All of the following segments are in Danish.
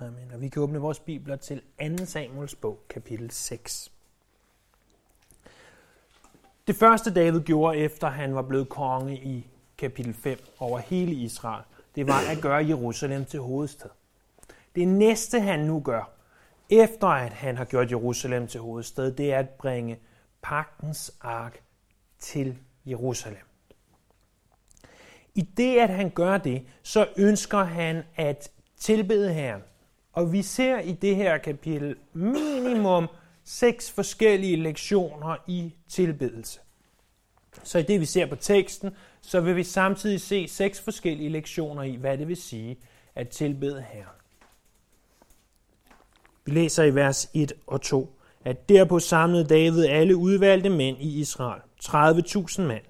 Amen. Og vi kan åbne vores bibler til 2. Samuels bog, kapitel 6. Det første David gjorde, efter han var blevet konge i kapitel 5 over hele Israel, det var at gøre Jerusalem til hovedstad. Det næste, han nu gør, efter at han har gjort Jerusalem til hovedstad, det er at bringe pagtens ark til Jerusalem. I det, at han gør det, så ønsker han at tilbede Herren. Og vi ser i det her kapitel minimum seks forskellige lektioner i tilbedelse. Så i det, vi ser på teksten, så vil vi samtidig se seks forskellige lektioner i, hvad det vil sige at tilbede Herren. Vi læser i vers 1 og 2, at derpå samlede David alle udvalgte mænd i Israel, 30.000 mænd.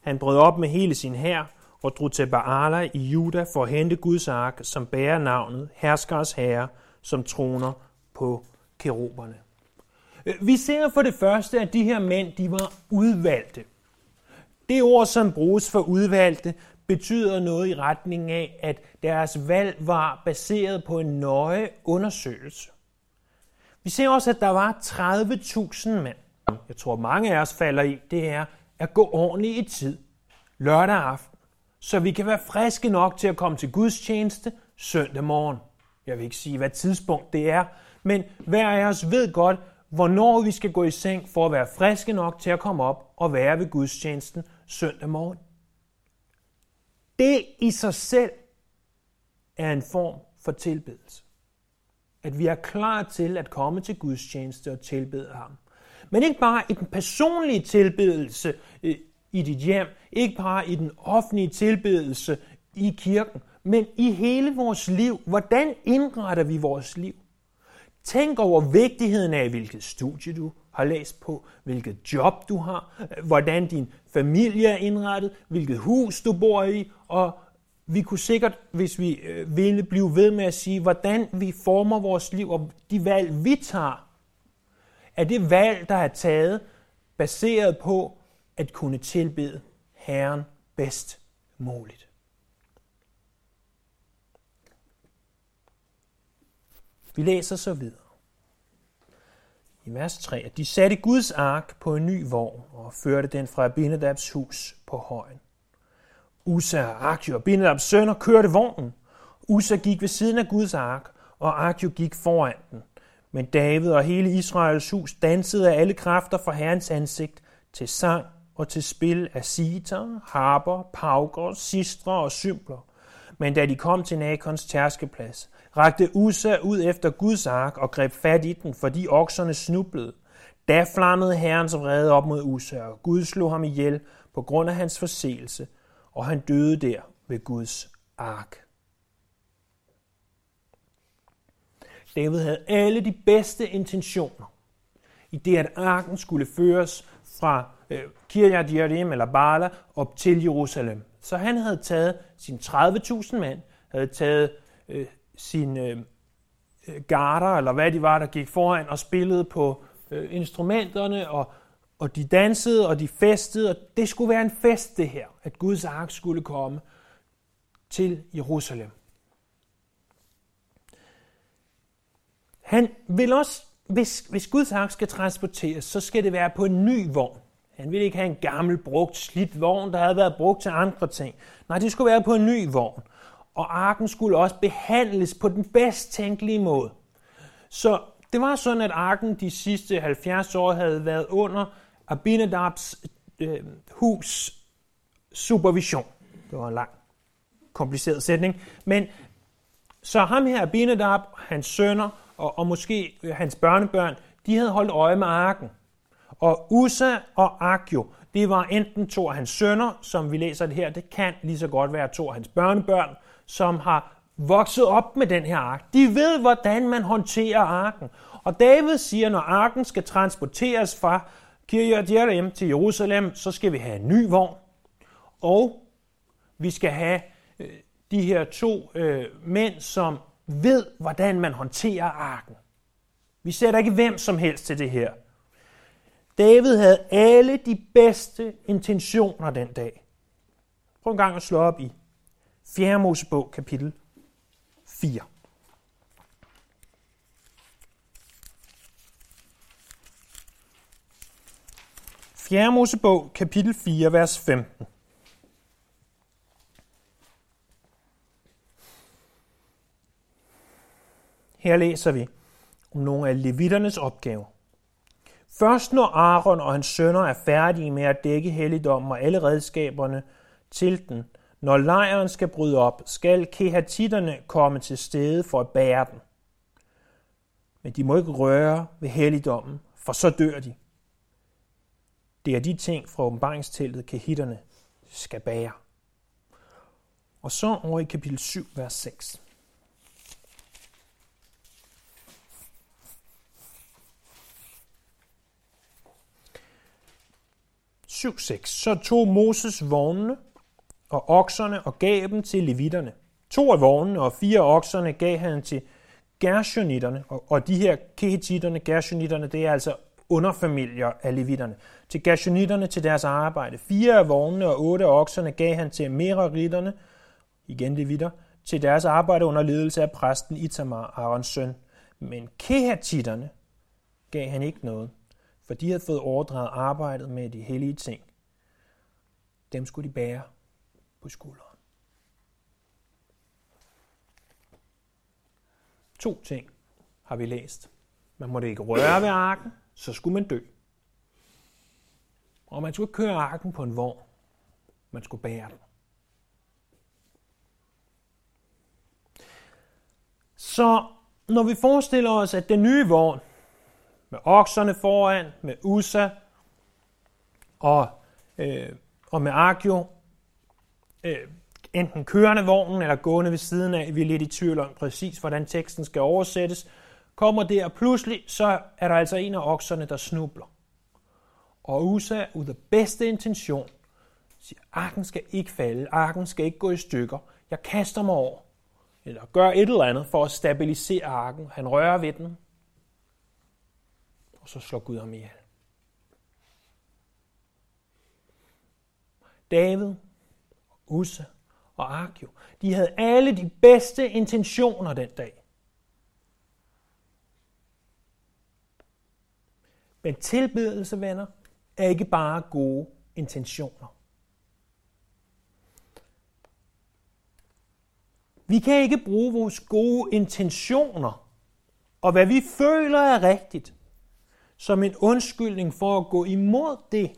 Han brød op med hele sin hær og drog til Baala i Juda for at hente Guds ark, som bærer navnet Herskers Herre, som troner på keruberne. Øh, vi ser for det første, at de her mænd de var udvalgte. Det ord, som bruges for udvalgte, betyder noget i retning af, at deres valg var baseret på en nøje undersøgelse. Vi ser også, at der var 30.000 mænd. Jeg tror, mange af os falder i, det er at gå ordentligt i tid lørdag aften, så vi kan være friske nok til at komme til Guds tjeneste søndag morgen. Jeg vil ikke sige, hvad tidspunkt det er, men hver af os ved godt, hvornår vi skal gå i seng for at være friske nok til at komme op og være ved gudstjenesten søndag morgen. Det i sig selv er en form for tilbedelse. At vi er klar til at komme til Guds tjeneste og tilbede ham. Men ikke bare i den personlige tilbedelse øh, i dit hjem, ikke bare i den offentlige tilbedelse i kirken, men i hele vores liv. Hvordan indretter vi vores liv? Tænk over vigtigheden af, hvilket studie du har læst på, hvilket job du har, hvordan din familie er indrettet, hvilket hus du bor i, og vi kunne sikkert, hvis vi øh, ville, blive ved med at sige, hvordan vi former vores liv, og de valg, vi tager, er det valg, der er taget, baseret på at kunne tilbede Herren bedst muligt. Vi læser så videre. I vers 3, at de satte Guds ark på en ny vogn og førte den fra Abinadabs hus på højen. Usa og Akio og Abinadabs sønner kørte vognen. Usa gik ved siden af Guds ark, og Akjo gik foran den. Men David og hele Israels hus dansede af alle kræfter for Herrens ansigt til sang og til spil af sitar, harper, pauker, sistre og symbler. Men da de kom til Nakons tærskeplads, rakte Usa ud efter Guds ark og greb fat i den, fordi okserne snublede. Da flammede herrens vrede op mod Usa, og Gud slog ham ihjel på grund af hans forseelse, og han døde der ved Guds ark. David havde alle de bedste intentioner i det, at arken skulle føres fra øh, Kirjat Jerim eller Bala op til Jerusalem. Så han havde taget sine 30.000 mænd, havde taget øh, sine øh, øh, garder, eller hvad de var, der gik foran og spillede på øh, instrumenterne, og, og de dansede, og de festede, og det skulle være en fest, det her, at Guds ark skulle komme til Jerusalem. Han vil også, hvis, hvis Guds ark skal transporteres, så skal det være på en ny vogn. Han ville ikke have en gammel, brugt, slidt vogn, der havde været brugt til andre ting. Nej, det skulle være på en ny vogn. Og arken skulle også behandles på den bedst tænkelige måde. Så det var sådan, at arken de sidste 70 år havde været under Abinadabs øh, hus supervision. Det var en lang, kompliceret sætning. Men så ham her, Abinadab, hans sønner og, og måske øh, hans børnebørn, de havde holdt øje med arken. Og Usa og Akjo, det var enten to af hans sønner, som vi læser det her, det kan lige så godt være to af hans børnebørn, som har vokset op med den her ark. De ved, hvordan man håndterer arken. Og David siger, når arken skal transporteres fra Kirjat Jerim til Jerusalem, så skal vi have en ny vogn. Og vi skal have øh, de her to øh, mænd, som ved, hvordan man håndterer arken. Vi sætter ikke hvem som helst til det her. David havde alle de bedste intentioner den dag. Prøv en gang at slå op i 4. Mosebog, kapitel 4. Fjerde Mosebog, kapitel 4, vers 15. Her læser vi om nogle af levitternes opgaver. Først når Aaron og hans sønner er færdige med at dække helligdommen og alle redskaberne til den, når lejren skal bryde op, skal kehatitterne komme til stede for at bære den. Men de må ikke røre ved helligdommen, for så dør de. Det er de ting fra åbenbaringsteltet, kehitterne skal bære. Og så over i kapitel 7, vers 6. 7.6. Så tog Moses vognene og okserne og gav dem til levitterne. To af vognene og fire okserne gav han til gershonitterne, og, og de her kehetitterne, gershonitterne, det er altså underfamilier af levitterne. Til gershonitterne til deres arbejde. Fire af vognene og otte af okserne gav han til meraritterne, igen levitter, til deres arbejde under ledelse af præsten Itamar, Arons søn. Men kehatitterne gav han ikke noget for de havde fået overdraget arbejdet med de hellige ting. Dem skulle de bære på skulderen. To ting har vi læst. Man måtte ikke røre ved arken, så skulle man dø. Og man skulle køre arken på en vogn. Man skulle bære den. Så når vi forestiller os, at den nye vogn med okserne foran, med Usa og, øh, og med Akio, øh, enten kørende vognen eller gående ved siden af. Vi er lidt i tvivl om præcis, hvordan teksten skal oversættes. Kommer der, og pludselig så er der altså en af okserne, der snubler. Og Usa, ud af bedste intention, siger, arken skal ikke falde, arken skal ikke gå i stykker. Jeg kaster mig over, eller gør et eller andet for at stabilisere arken. Han rører ved den, og så slår Gud ham ihjel. David, Usse og Akio, de havde alle de bedste intentioner den dag. Men tilbedelse, venner, er ikke bare gode intentioner. Vi kan ikke bruge vores gode intentioner og hvad vi føler er rigtigt som en undskyldning for at gå imod det,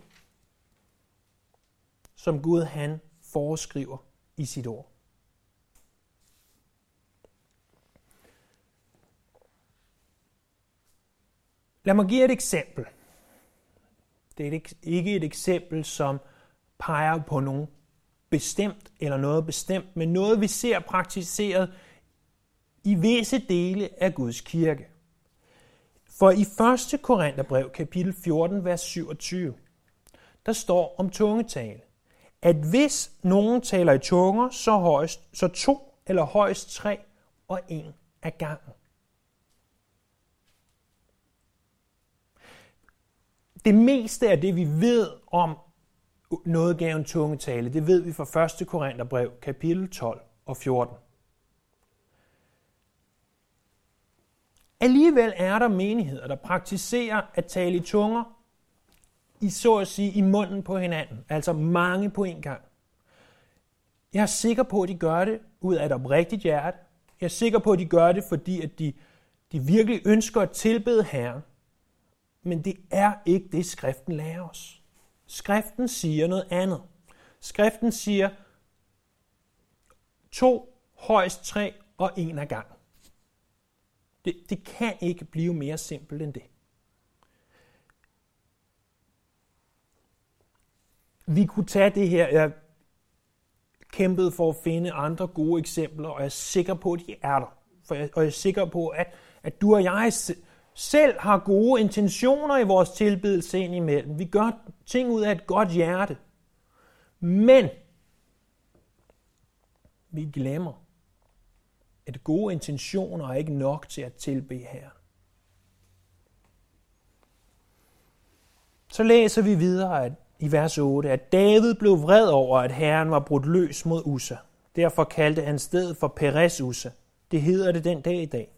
som Gud han foreskriver i sit ord. Lad mig give et eksempel. Det er ikke et eksempel, som peger på nogen bestemt eller noget bestemt, men noget, vi ser praktiseret i visse dele af Guds kirke. For i 1. Korintherbrev, kapitel 14, vers 27, der står om tungetale, at hvis nogen taler i tunger, så, højst, så to eller højst tre og en af gangen. Det meste af det, vi ved om noget gav tungetale, det ved vi fra 1. Korintherbrev, kapitel 12 og 14. Alligevel er der menigheder, der praktiserer at tale i tunger, i så at sige i munden på hinanden, altså mange på en gang. Jeg er sikker på, at de gør det ud af et oprigtigt hjerte. Jeg er sikker på, at de gør det, fordi at de, de virkelig ønsker at tilbede Herren. Men det er ikke det, skriften lærer os. Skriften siger noget andet. Skriften siger to, højst tre og en af gangen. Det, det kan ikke blive mere simpelt end det. Vi kunne tage det her, jeg kæmpede for at finde andre gode eksempler, og jeg er sikker på, at de er der. For jeg, og jeg er sikker på, at, at du og jeg selv har gode intentioner i vores tilbedelse ind imellem. Vi gør ting ud af et godt hjerte. Men vi glemmer, at gode intentioner er ikke nok til at tilbe Herren. Så læser vi videre at, i vers 8, at David blev vred over, at Herren var brudt løs mod Ussa. Derfor kaldte han stedet for Peres Ussa. Det hedder det den dag i dag.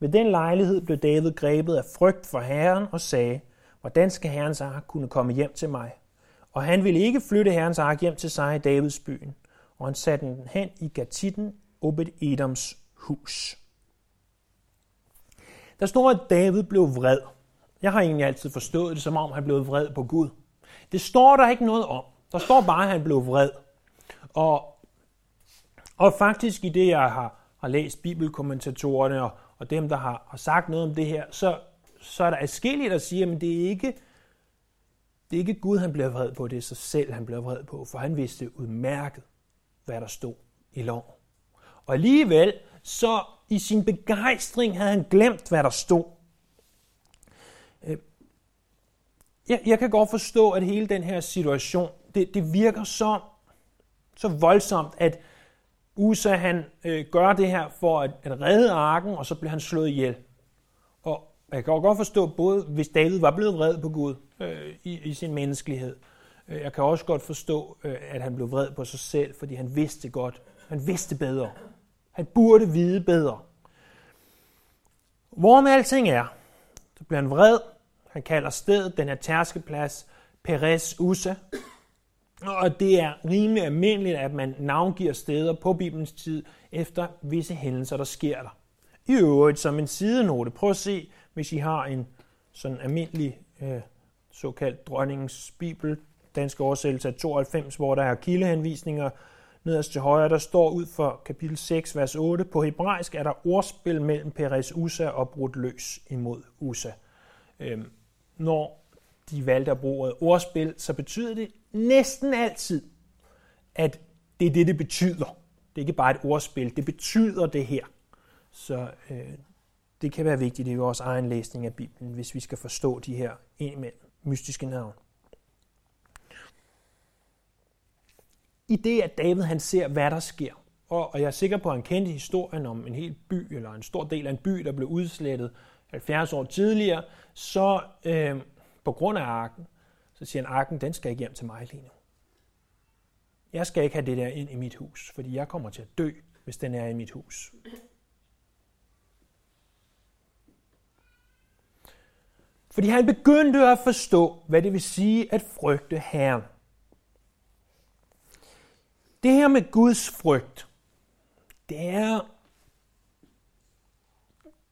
Ved den lejlighed blev David grebet af frygt for Herren og sagde, hvordan skal Herrens ark kunne komme hjem til mig? Og han ville ikke flytte Herrens ark hjem til sig i Davids byen, og han satte den hen i Gatitten, Obed Edoms hus. Der står, at David blev vred. Jeg har egentlig altid forstået det, som om han blev vred på Gud. Det står der ikke noget om. Der står bare, at han blev vred. Og, og faktisk i det, jeg har, har læst bibelkommentatorerne og, og dem, der har, har sagt noget om det her, så, så er der adskillige, der siger, at det er ikke det er ikke Gud, han bliver vred på, det er sig selv, han bliver vred på, for han vidste udmærket, hvad der stod i lov. Og alligevel, så i sin begejstring havde han glemt, hvad der stod. Øh, jeg, jeg kan godt forstå, at hele den her situation, det, det virker så, så voldsomt, at Usa han øh, gør det her for at, at redde arken, og så bliver han slået ihjel. Og jeg kan godt forstå, både hvis David var blevet vred på Gud øh, i, i sin menneskelighed, øh, jeg kan også godt forstå, øh, at han blev vred på sig selv, fordi han vidste godt, han vidste bedre. Han burde vide bedre. Hvor med alting er, så bliver han vred. Han kalder stedet, den her tærskeplads, Perez Usa. Og det er rimelig almindeligt, at man navngiver steder på Bibelens tid efter visse hændelser, der sker der. I øvrigt, som en sidenote, prøv at se, hvis I har en sådan almindelig øh, såkaldt dronningens bibel, dansk oversættelse af 92, hvor der er kildehenvisninger, nederst til højre, der står ud for kapitel 6, vers 8, på hebraisk er der ordspil mellem Peres Usa og brudt løs imod Usa. Øhm, når de valgte at bruge ordspil, så betyder det næsten altid, at det er det, det betyder. Det er ikke bare et ordspil, det betyder det her. Så øh, det kan være vigtigt i vores egen læsning af Bibelen, hvis vi skal forstå de her indimellem mystiske navne. I det, at David han ser, hvad der sker. Og, og jeg er sikker på, at han kendte historien om en hel by, eller en stor del af en by, der blev udslettet 70 år tidligere, så øh, på grund af arken, så siger han, arken, den skal ikke hjem til mig lige nu. Jeg skal ikke have det der ind i mit hus, fordi jeg kommer til at dø, hvis den er i mit hus. Fordi han begyndte at forstå, hvad det vil sige at frygte Herren. Det her med Guds frygt, det er,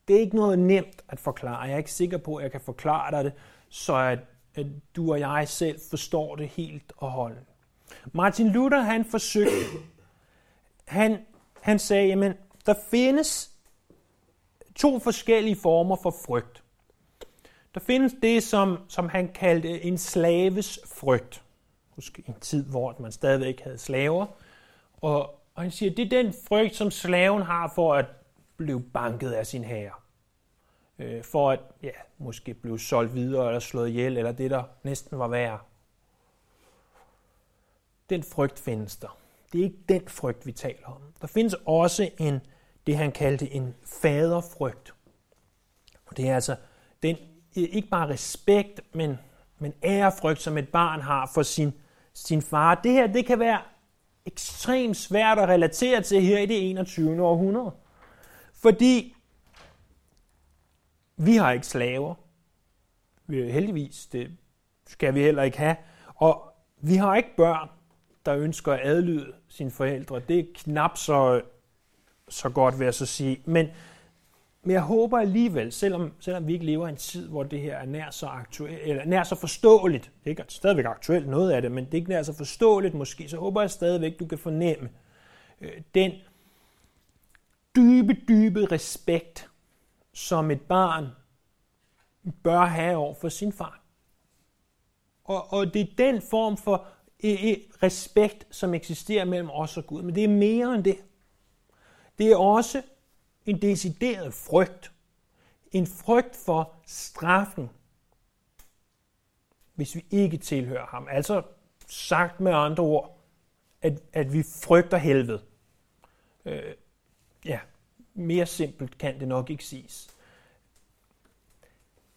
det er ikke noget nemt at forklare. Jeg er ikke sikker på, at jeg kan forklare dig det, så at, at du og jeg selv forstår det helt og holdent. Martin Luther, han forsøgte, han, han sagde, jamen, der findes to forskellige former for frygt. Der findes det, som, som han kaldte en slaves frygt. Husk en tid, hvor man stadigvæk havde slaver. Og, og han siger, det er den frygt, som slaven har for at blive banket af sin herre. Øh, for at ja, måske blive solgt videre eller slået ihjel, eller det, der næsten var værre. Den frygt findes der. Det er ikke den frygt, vi taler om. Der findes også en, det han kaldte en faderfrygt. Og det er altså den, ikke bare respekt, men, men ærefrygt, som et barn har for sin, sin far. Det her, det kan være ekstremt svært at relatere til her i det 21. århundrede. Fordi vi har ikke slaver. Vi heldigvis, det skal vi heller ikke have. Og vi har ikke børn, der ønsker at adlyde sine forældre. Det er knap så, så godt, vil jeg så sige. Men men jeg håber alligevel, selvom, selvom vi ikke lever i en tid, hvor det her er nær så, aktuelt, eller nær så forståeligt, det er ikke stadigvæk aktuelt noget af det, men det er ikke nær så forståeligt måske, så håber jeg stadigvæk, du kan fornemme øh, den dybe, dybe respekt, som et barn bør have over for sin far. Og, og det er den form for øh, øh, respekt, som eksisterer mellem os og Gud. Men det er mere end det. Det er også en decideret frygt. En frygt for straffen, hvis vi ikke tilhører ham. Altså sagt med andre ord, at, at vi frygter helvede. Øh, ja, mere simpelt kan det nok ikke siges.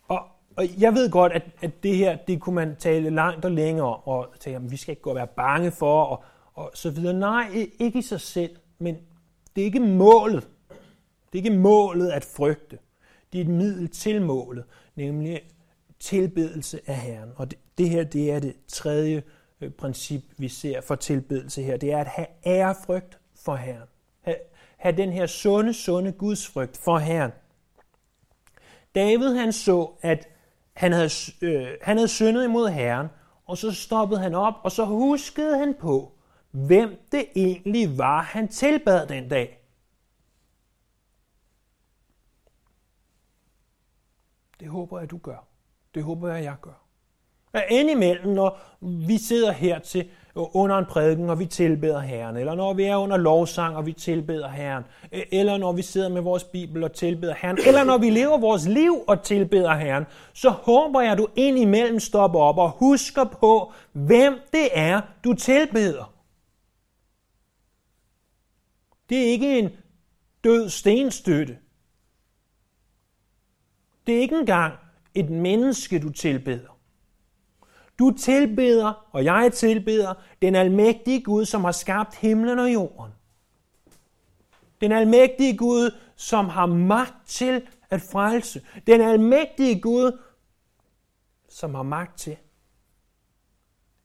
Og, og jeg ved godt, at, at det her, det kunne man tale langt og længere om, og tale, at vi skal ikke gå og være bange for, og, og så videre. Nej, ikke i sig selv, men det er ikke målet. Det er ikke målet at frygte. Det er et middel til målet, nemlig tilbedelse af Herren. Og det, det her, det er det tredje øh, princip, vi ser for tilbedelse her. Det er at have ærefrygt for Herren. Ha, have den her sunde, sunde gudsfrygt for Herren. David han så, at han havde, øh, han havde syndet imod Herren, og så stoppede han op, og så huskede han på, hvem det egentlig var, han tilbad den dag. Det håber jeg, du gør. Det håber jeg, jeg gør. Indimellem, når vi sidder her til under en prædiken, og vi tilbeder Herren, eller når vi er under lovsang, og vi tilbeder Herren, eller når vi sidder med vores Bibel og tilbeder Herren, eller når vi lever vores liv og tilbeder Herren, så håber jeg, at du indimellem stopper op og husker på, hvem det er, du tilbeder. Det er ikke en død stenstøtte. Det er ikke engang et menneske, du tilbeder. Du tilbeder, og jeg tilbeder, den almægtige Gud, som har skabt himlen og jorden. Den almægtige Gud, som har magt til at frelse. Den almægtige Gud, som har magt til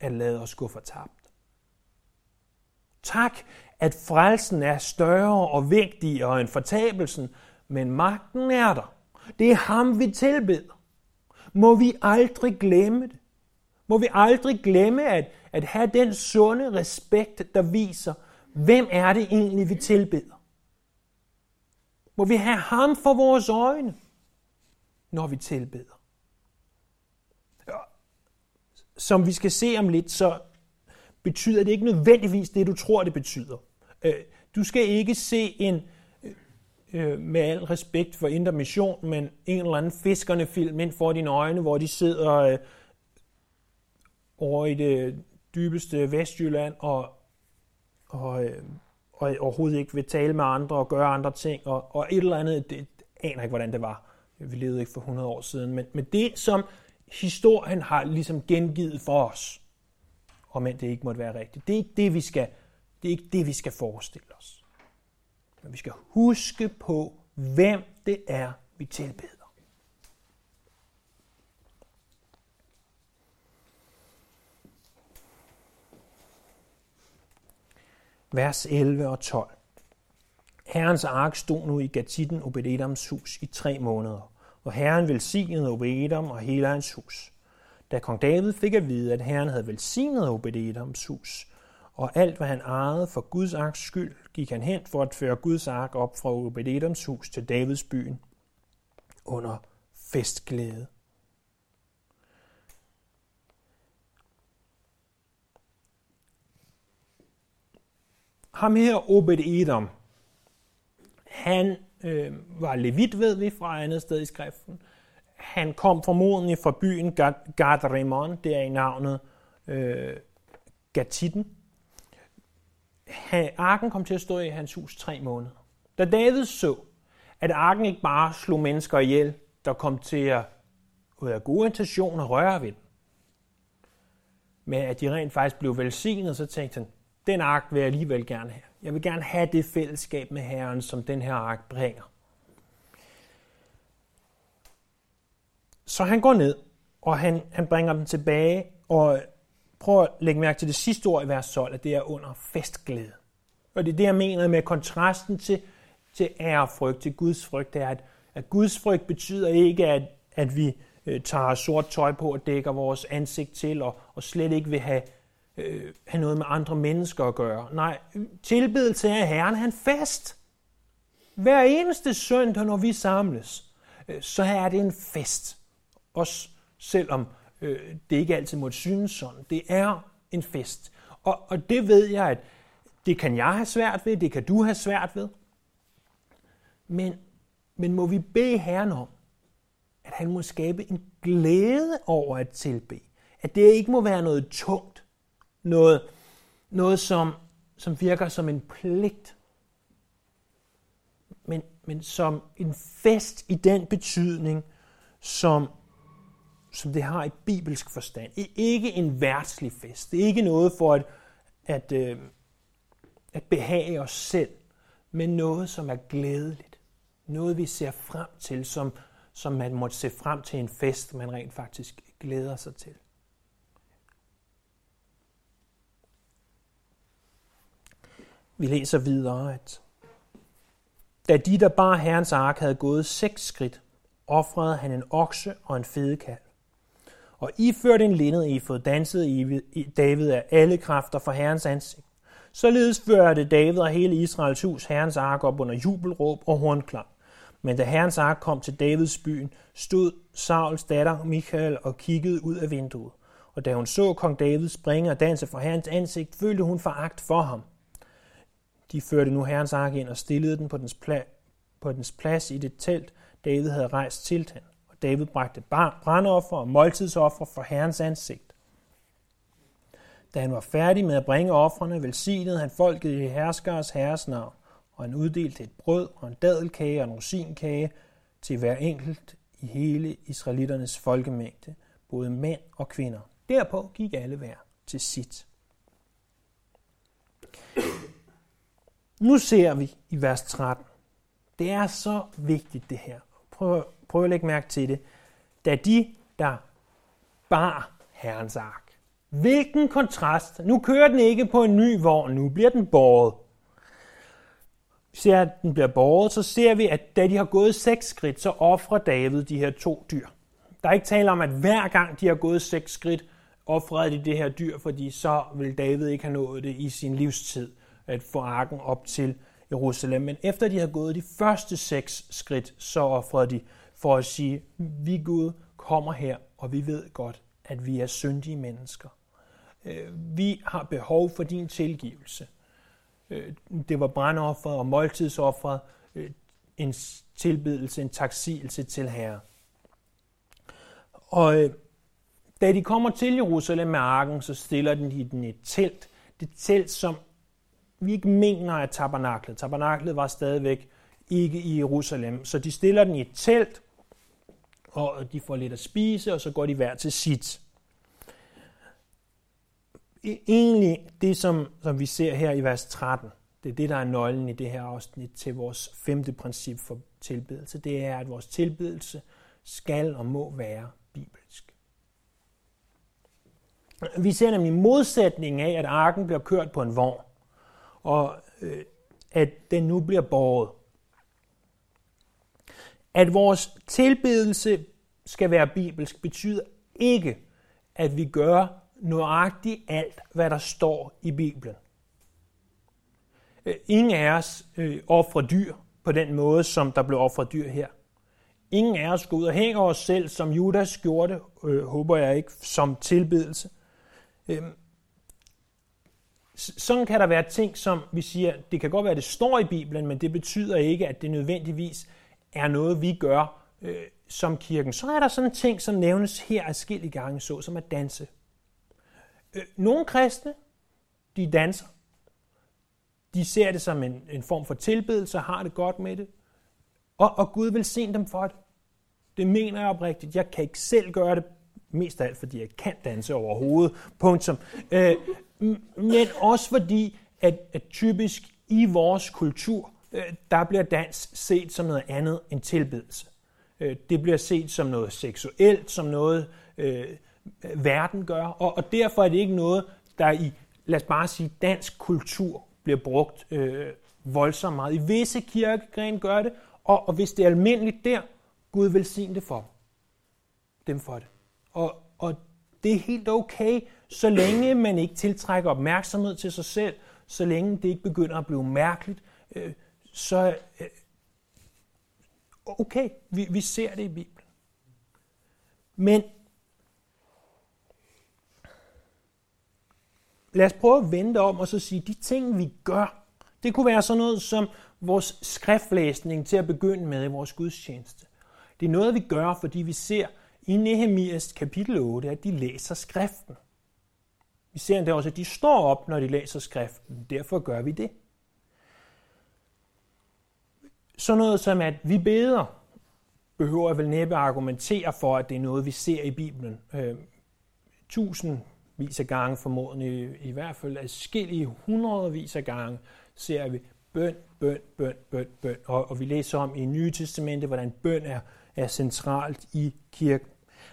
at lade os gå fortabt. Tak, at frelsen er større og vigtigere end fortabelsen, men magten er der. Det er ham, vi tilbeder. Må vi aldrig glemme det. Må vi aldrig glemme at, at have den sunde respekt, der viser, hvem er det egentlig, vi tilbeder. Må vi have ham for vores øjne, når vi tilbeder. Som vi skal se om lidt, så betyder det ikke nødvendigvis det, du tror, det betyder. Øh, du skal ikke se en, øh, med al respekt for Indre Mission, men en eller anden fiskerne film ind for dine øjne, hvor de sidder øh, over i det dybeste Vestjylland og, og, øh, og overhovedet ikke vil tale med andre og gøre andre ting, og, og et eller andet, det aner ikke, hvordan det var. Vi levede ikke for 100 år siden, men, men det, som historien har ligesom gengivet for os, om end det ikke måtte være rigtigt, det er ikke det, vi skal, det er ikke det, vi skal forestille. Men vi skal huske på, hvem det er, vi tilbeder. vers 11 og 12. Herrens ark stod nu i Gatitten Obededams hus i tre måneder, og Herren velsignede Obededam og hele hans hus. Da kong David fik at vide, at Herren havde velsignet Obededams hus, og alt hvad han ejede for Guds arks skyld, gik han hen for at føre Guds ark op fra Obededoms hus til Davids byen under festglæde. ham her Obed Edom, han øh, var levit, ved vi fra andet sted i skriften. Han kom formodentlig fra byen Gad det der i navnet øh, Gatitten. Han, arken kom til at stå i hans hus tre måneder. Da David så, at arken ikke bare slog mennesker ihjel, der kom til at ud af gode intentioner røre ved den, men at de rent faktisk blev velsignet, så tænkte han, den ark vil jeg alligevel gerne have. Jeg vil gerne have det fællesskab med Herren, som den her ark bringer. Så han går ned, og han, han bringer dem tilbage, og prøv at lægge mærke til det sidste ord i vers 12, at det er under festglæde. Og det er det, jeg mener med kontrasten til, til ærefrygt, til Guds frygt, det er, at, at Guds frygt betyder ikke, at, at vi øh, tager sort tøj på og dækker vores ansigt til, og, og slet ikke vil have øh, have noget med andre mennesker at gøre. Nej, tilbedelse af Herren er en fest. Hver eneste søndag, når vi samles, øh, så er det en fest. Også selvom øh, det ikke altid måtte synes sådan. Det er en fest. Og, og det ved jeg, at det kan jeg have svært ved, det kan du have svært ved. Men, men må vi bede Herren om, at han må skabe en glæde over at tilbe. At det ikke må være noget tungt, noget, noget som, som virker som en pligt, men, men som en fest i den betydning, som, som det har i bibelsk forstand. Ikke en værtslig fest. Det er ikke noget for at, at, øh, at behage os selv, men noget, som er glædeligt. Noget, vi ser frem til, som, som man måtte se frem til en fest, man rent faktisk glæder sig til. Vi læser videre, at da de, der bar herrens ark, havde gået seks skridt, offrede han en okse og en fedekalv. Og iført en lindet danset dansede David af alle kræfter for herrens ansigt. Således førte David og hele Israels hus herrens ark op under jubelråb og hornklang. Men da herrens ark kom til Davids byen, stod Sauls datter Michael og kiggede ud af vinduet. Og da hun så kong David springe og danse for herrens ansigt, følte hun foragt for ham. De førte nu herrens ark ind og stillede den på dens, pla- på dens plads i det telt, David havde rejst til den. David bragte brandoffer og måltidsoffer for herrens ansigt. Da han var færdig med at bringe offrene, velsignede han folket i herskers herres navn, og han uddelte et brød og en dadelkage og en rosinkage til hver enkelt i hele israeliternes folkemængde, både mænd og kvinder. Derpå gik alle hver til sit. Nu ser vi i vers 13. Det er så vigtigt det her. Prøv, prøv at lægge mærke til det. Da de, der bar Herrens ark. Hvilken kontrast. Nu kører den ikke på en ny vogn, nu bliver den båret. Vi ser, at den bliver båret, så ser vi, at da de har gået seks skridt, så offrer David de her to dyr. Der er ikke tale om, at hver gang de har gået seks skridt, offrede de det her dyr, fordi så vil David ikke have nået det i sin livstid at få arken op til Jerusalem. Men efter de har gået de første seks skridt, så offrede de for at sige, vi Gud kommer her, og vi ved godt, at vi er syndige mennesker. Øh, vi har behov for din tilgivelse. Øh, det var brandofferet og måltidsofferet, øh, en tilbedelse, en taksigelse til Herre. Og da de kommer til Jerusalem med arken, så stiller den i den et telt. Det telt, som vi ikke mener er tabernaklet. Tabernaklet var stadigvæk ikke i Jerusalem. Så de stiller den i et telt, og de får lidt at spise, og så går de hver til sit. E-, egentlig det, som, som vi ser her i vers 13, det er det, der er nøglen i det her afsnit til vores femte princip for tilbedelse. Det er, at vores tilbedelse skal og må være bibelsk. Vi ser nemlig modsætningen af, at arken bliver kørt på en vogn og øh, at den nu bliver båret. At vores tilbedelse skal være bibelsk, betyder ikke, at vi gør nøjagtigt alt, hvad der står i Bibelen. Øh, ingen af os øh, offrer dyr på den måde, som der blev offret dyr her. Ingen af os går ud og hænger os selv, som Judas gjorde det, øh, håber jeg ikke, som tilbedelse. Øh, sådan kan der være ting, som vi siger, det kan godt være, at det står i Bibelen, men det betyder ikke, at det nødvendigvis er noget, vi gør øh, som kirken. Så er der sådan ting, som nævnes her i gange, så som at danse. Øh, nogle kristne, de danser. De ser det som en, en form for tilbedelse og har det godt med det. Og, og Gud vil se dem for det. Det mener jeg oprigtigt. Jeg kan ikke selv gøre det, mest af alt fordi jeg kan danse overhovedet. Punktum. Øh, men også fordi, at, at typisk i vores kultur, Øh, der bliver dans set som noget andet end tilbedelse. Øh, det bliver set som noget seksuelt, som noget øh, verden gør, og, og derfor er det ikke noget, der i, lad os bare sige, dansk kultur bliver brugt øh, voldsomt meget. I visse kirkegren gør det, og, og hvis det er almindeligt der, Gud velsigne det for dem for det. Og, og det er helt okay, så længe man ikke tiltrækker opmærksomhed til sig selv, så længe det ikke begynder at blive mærkeligt, øh, så øh, okay, vi, vi ser det i Bibelen. Men lad os prøve at vente om og så sige, de ting vi gør, det kunne være sådan noget som vores skriftlæsning til at begynde med i vores gudstjeneste. Det er noget, vi gør, fordi vi ser i Nehemias kapitel 8, at de læser skriften. Vi ser endda også, at de står op, når de læser skriften. Derfor gør vi det. Så noget som, at vi beder, behøver vel næppe argumentere for, at det er noget, vi ser i Bibelen. Øh, tusindvis af gange formodentlig, i hvert fald adskillige hundredvis af gange, ser vi bøn, bøn, bøn, bøn, bøn. Og, og vi læser om i Nye Testamente, hvordan bøn er er centralt i kirken.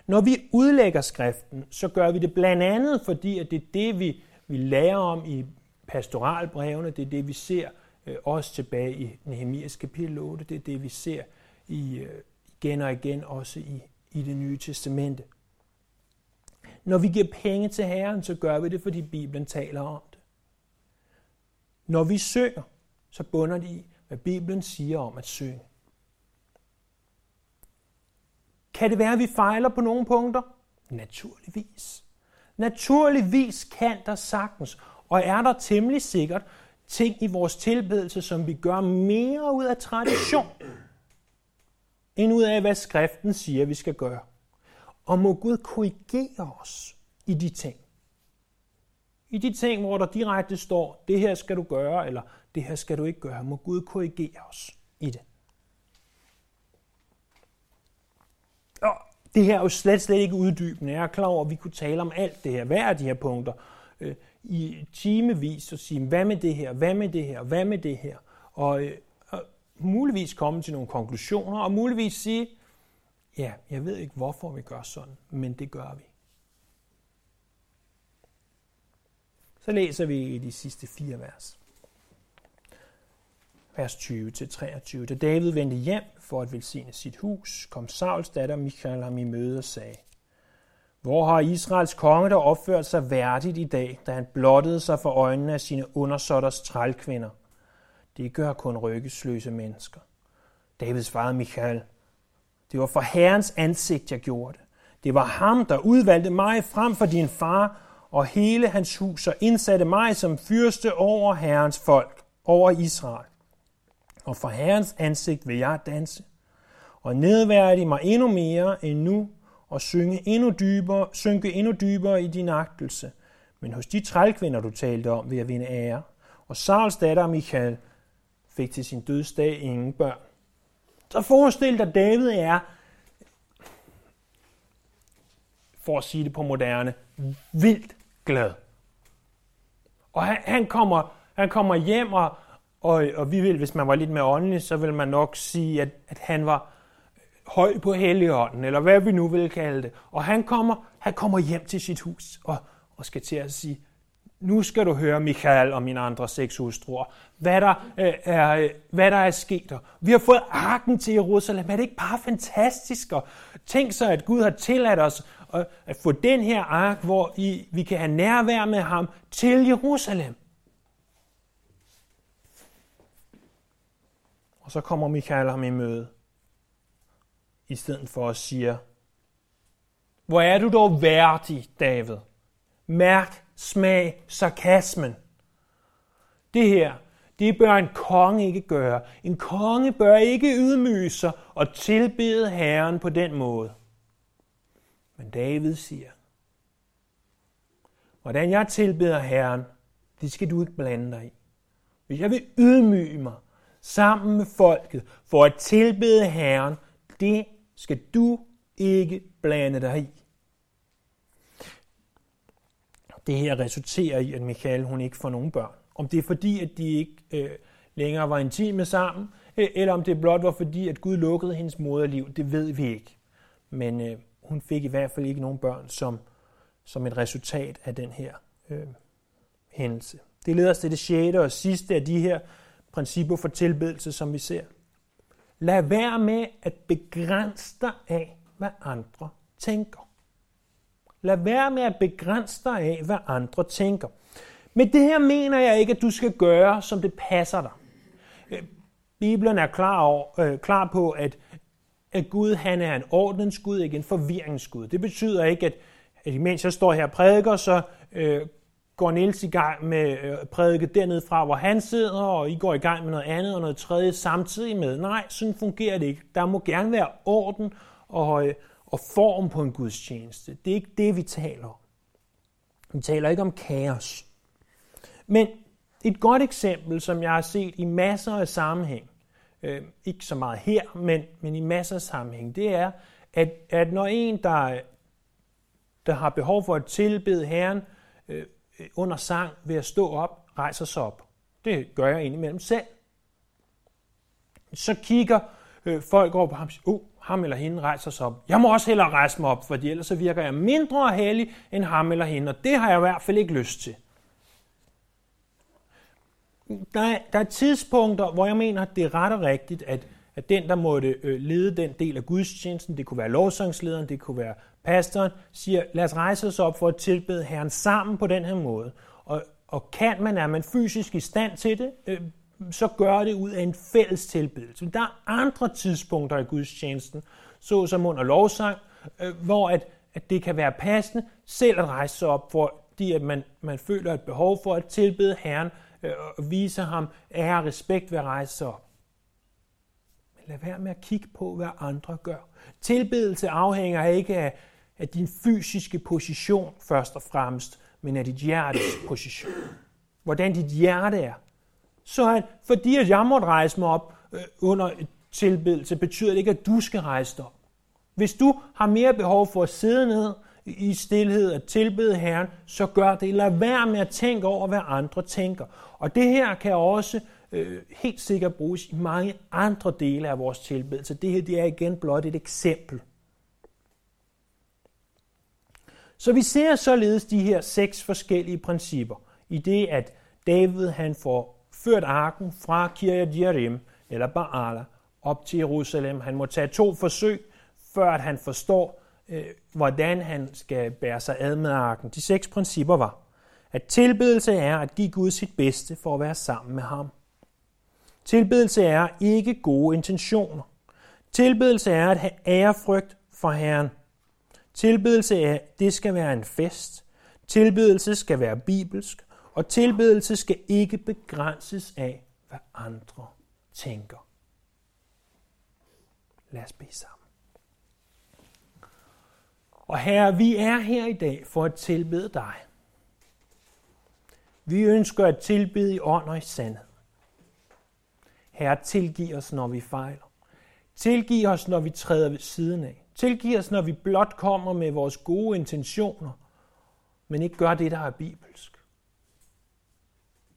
Når vi udlægger skriften, så gør vi det blandt andet, fordi at det er det, vi, vi lærer om i pastoralbrevene, det er det, vi ser Øh, også tilbage i Nehemias kapitel 8, det er det, vi ser i, øh, igen og igen også i, i det nye testamente. Når vi giver penge til Herren, så gør vi det, fordi Bibelen taler om det. Når vi synger, så bunder det i, hvad Bibelen siger om at synge. Kan det være, at vi fejler på nogle punkter? Naturligvis. Naturligvis kan der sagtens, og er der temmelig sikkert, ting i vores tilbedelse, som vi gør mere ud af tradition, end ud af, hvad skriften siger, vi skal gøre. Og må Gud korrigere os i de ting. I de ting, hvor der direkte står, det her skal du gøre, eller det her skal du ikke gøre, må Gud korrigere os i det. Og det her er jo slet, slet ikke uddybende. Jeg er klar over, at vi kunne tale om alt det her, hver af de her punkter, øh, i timevis og sige, hvad med det her, hvad med det her, hvad med det her, og, øh, og muligvis komme til nogle konklusioner, og muligvis sige, ja, jeg ved ikke, hvorfor vi gør sådan, men det gør vi. Så læser vi i de sidste fire vers. Vers 20-23. Da David vendte hjem for at velsigne sit hus, kom Sauls datter Michael ham i møde og sagde, hvor har Israels konge der opført sig værdigt i dag, da han blottede sig for øjnene af sine undersåtters trælkvinder? Det gør kun rykkesløse mennesker. David svarede Michael, det var for Herrens ansigt, jeg gjorde det. Det var ham, der udvalgte mig frem for din far og hele hans hus og indsatte mig som fyrste over Herrens folk, over Israel. Og for Herrens ansigt vil jeg danse og nedværdige mig endnu mere end nu og synge endnu dybere, synke endnu dybere i din agtelse. Men hos de trælkvinder, du talte om, vil jeg vinde ære. Og Sauls datter Michael fik til sin dødsdag ingen børn. Så forestil dig, at David er, for at sige det på moderne, vildt glad. Og han, han, kommer, han kommer hjem, og, og, og vi vil, hvis man var lidt mere åndelig, så vil man nok sige, at, at han var høj på helligånden, eller hvad vi nu vil kalde det. Og han kommer, han kommer hjem til sit hus og, og skal til at sige, nu skal du høre Michael og mine andre seks hustruer, hvad der, øh, er, øh, hvad der er sket. Og vi har fået arken til Jerusalem. Er det ikke bare fantastisk? Og tænk så, at Gud har tilladt os at, at få den her ark, hvor I, vi kan have nærvær med ham til Jerusalem. Og så kommer Michael ham i møde i stedet for at sige, hvor er du dog værdig, David. Mærk, smag, sarkasmen. Det her, det bør en konge ikke gøre. En konge bør ikke ydmyge sig og tilbede Herren på den måde. Men David siger, hvordan jeg tilbeder Herren, det skal du ikke blande dig i. Hvis jeg vil ydmyge mig sammen med folket for at tilbede Herren, det skal du ikke blande dig i. Det her resulterer i, at Michael hun ikke får nogen børn. Om det er fordi, at de ikke øh, længere var intime sammen, øh, eller om det blot var fordi, at Gud lukkede hendes moderliv, det ved vi ikke. Men øh, hun fik i hvert fald ikke nogen børn som, som et resultat af den her øh, hændelse. Det leder os til det sjette og sidste af de her principper for tilbedelse, som vi ser. Lad være med at begrænse dig af, hvad andre tænker. Lad være med at begrænse dig af, hvad andre tænker. Men det her mener jeg ikke, at du skal gøre, som det passer dig. Øh, Bibelen er klar, over, øh, klar på, at, at Gud han er en ordens Gud, ikke en forvirringsgud. Det betyder ikke, at, at imens jeg står her og prædiker, så øh, går Niels i gang med øh, at prædike dernede fra, hvor han sidder, og I går i gang med noget andet og noget tredje samtidig med. Nej, sådan fungerer det ikke. Der må gerne være orden og, øh, og form på en gudstjeneste. Det er ikke det, vi taler om. Vi taler ikke om kaos. Men et godt eksempel, som jeg har set i masser af sammenhæng, øh, ikke så meget her, men, men i masser af sammenhæng, det er, at, at når en, der, der har behov for at tilbede Herren, Øh, Øh, under sang ved at stå op, rejser sig op. Det gør jeg indimellem selv. Så kigger øh, folk over på ham og siger, oh, ham eller hende rejser sig op. Jeg må også hellere rejse mig op, for ellers så virker jeg mindre hellig end ham eller hende, og det har jeg i hvert fald ikke lyst til. Der er, der er tidspunkter, hvor jeg mener, at det er ret og rigtigt, at, at den, der måtte øh, lede den del af gudstjenesten, det kunne være lovsangslederen, det kunne være pastoren, siger, lad os rejse os op for at tilbede Herren sammen på den her måde. Og, og kan man, er man fysisk i stand til det, øh, så gør det ud af en fælles tilbedelse. Der er andre tidspunkter i gudstjenesten, såsom under lovsang, øh, hvor at, at det kan være passende selv at rejse sig op, fordi at man, man føler et behov for at tilbede Herren øh, og vise ham ære og respekt ved at rejse sig op. Men lad være med at kigge på, hvad andre gør. Tilbedelse afhænger ikke af, af din fysiske position først og fremmest, men af dit hjertes position. Hvordan dit hjerte er. Så at, fordi at jeg måtte rejse mig op øh, under tilbedelse, betyder det ikke, at du skal rejse dig op. Hvis du har mere behov for at sidde ned i stillhed og tilbede Herren, så gør det. Lad være med at tænke over, hvad andre tænker. Og det her kan også øh, helt sikkert bruges i mange andre dele af vores tilbedelse. Det her det er igen blot et eksempel. Så vi ser således de her seks forskellige principper i det, at David han får ført arken fra Kirjat Jearim, eller Baala, op til Jerusalem. Han må tage to forsøg, før at han forstår, øh, hvordan han skal bære sig ad med arken. De seks principper var, at tilbedelse er at give Gud sit bedste for at være sammen med ham. Tilbedelse er ikke gode intentioner. Tilbedelse er at have ærefrygt for Herren. Tilbedelse er, det skal være en fest. Tilbedelse skal være bibelsk. Og tilbedelse skal ikke begrænses af, hvad andre tænker. Lad os bede sammen. Og herre, vi er her i dag for at tilbede dig. Vi ønsker at tilbede i ånd og i sandhed. Herre, tilgiv os, når vi fejler. Tilgiv os, når vi træder ved siden af. Tilgiv os, når vi blot kommer med vores gode intentioner, men ikke gør det, der er bibelsk.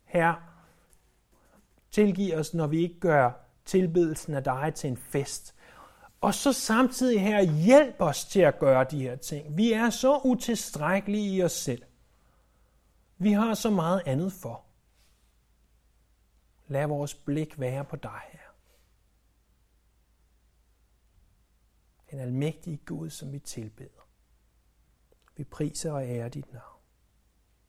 Herre, tilgiv os, når vi ikke gør tilbedelsen af dig til en fest. Og så samtidig her, hjælp os til at gøre de her ting. Vi er så utilstrækkelige i os selv. Vi har så meget andet for. Lad vores blik være på dig, her. En almægtig Gud, som vi tilbeder. Vi priser og ærer dit navn.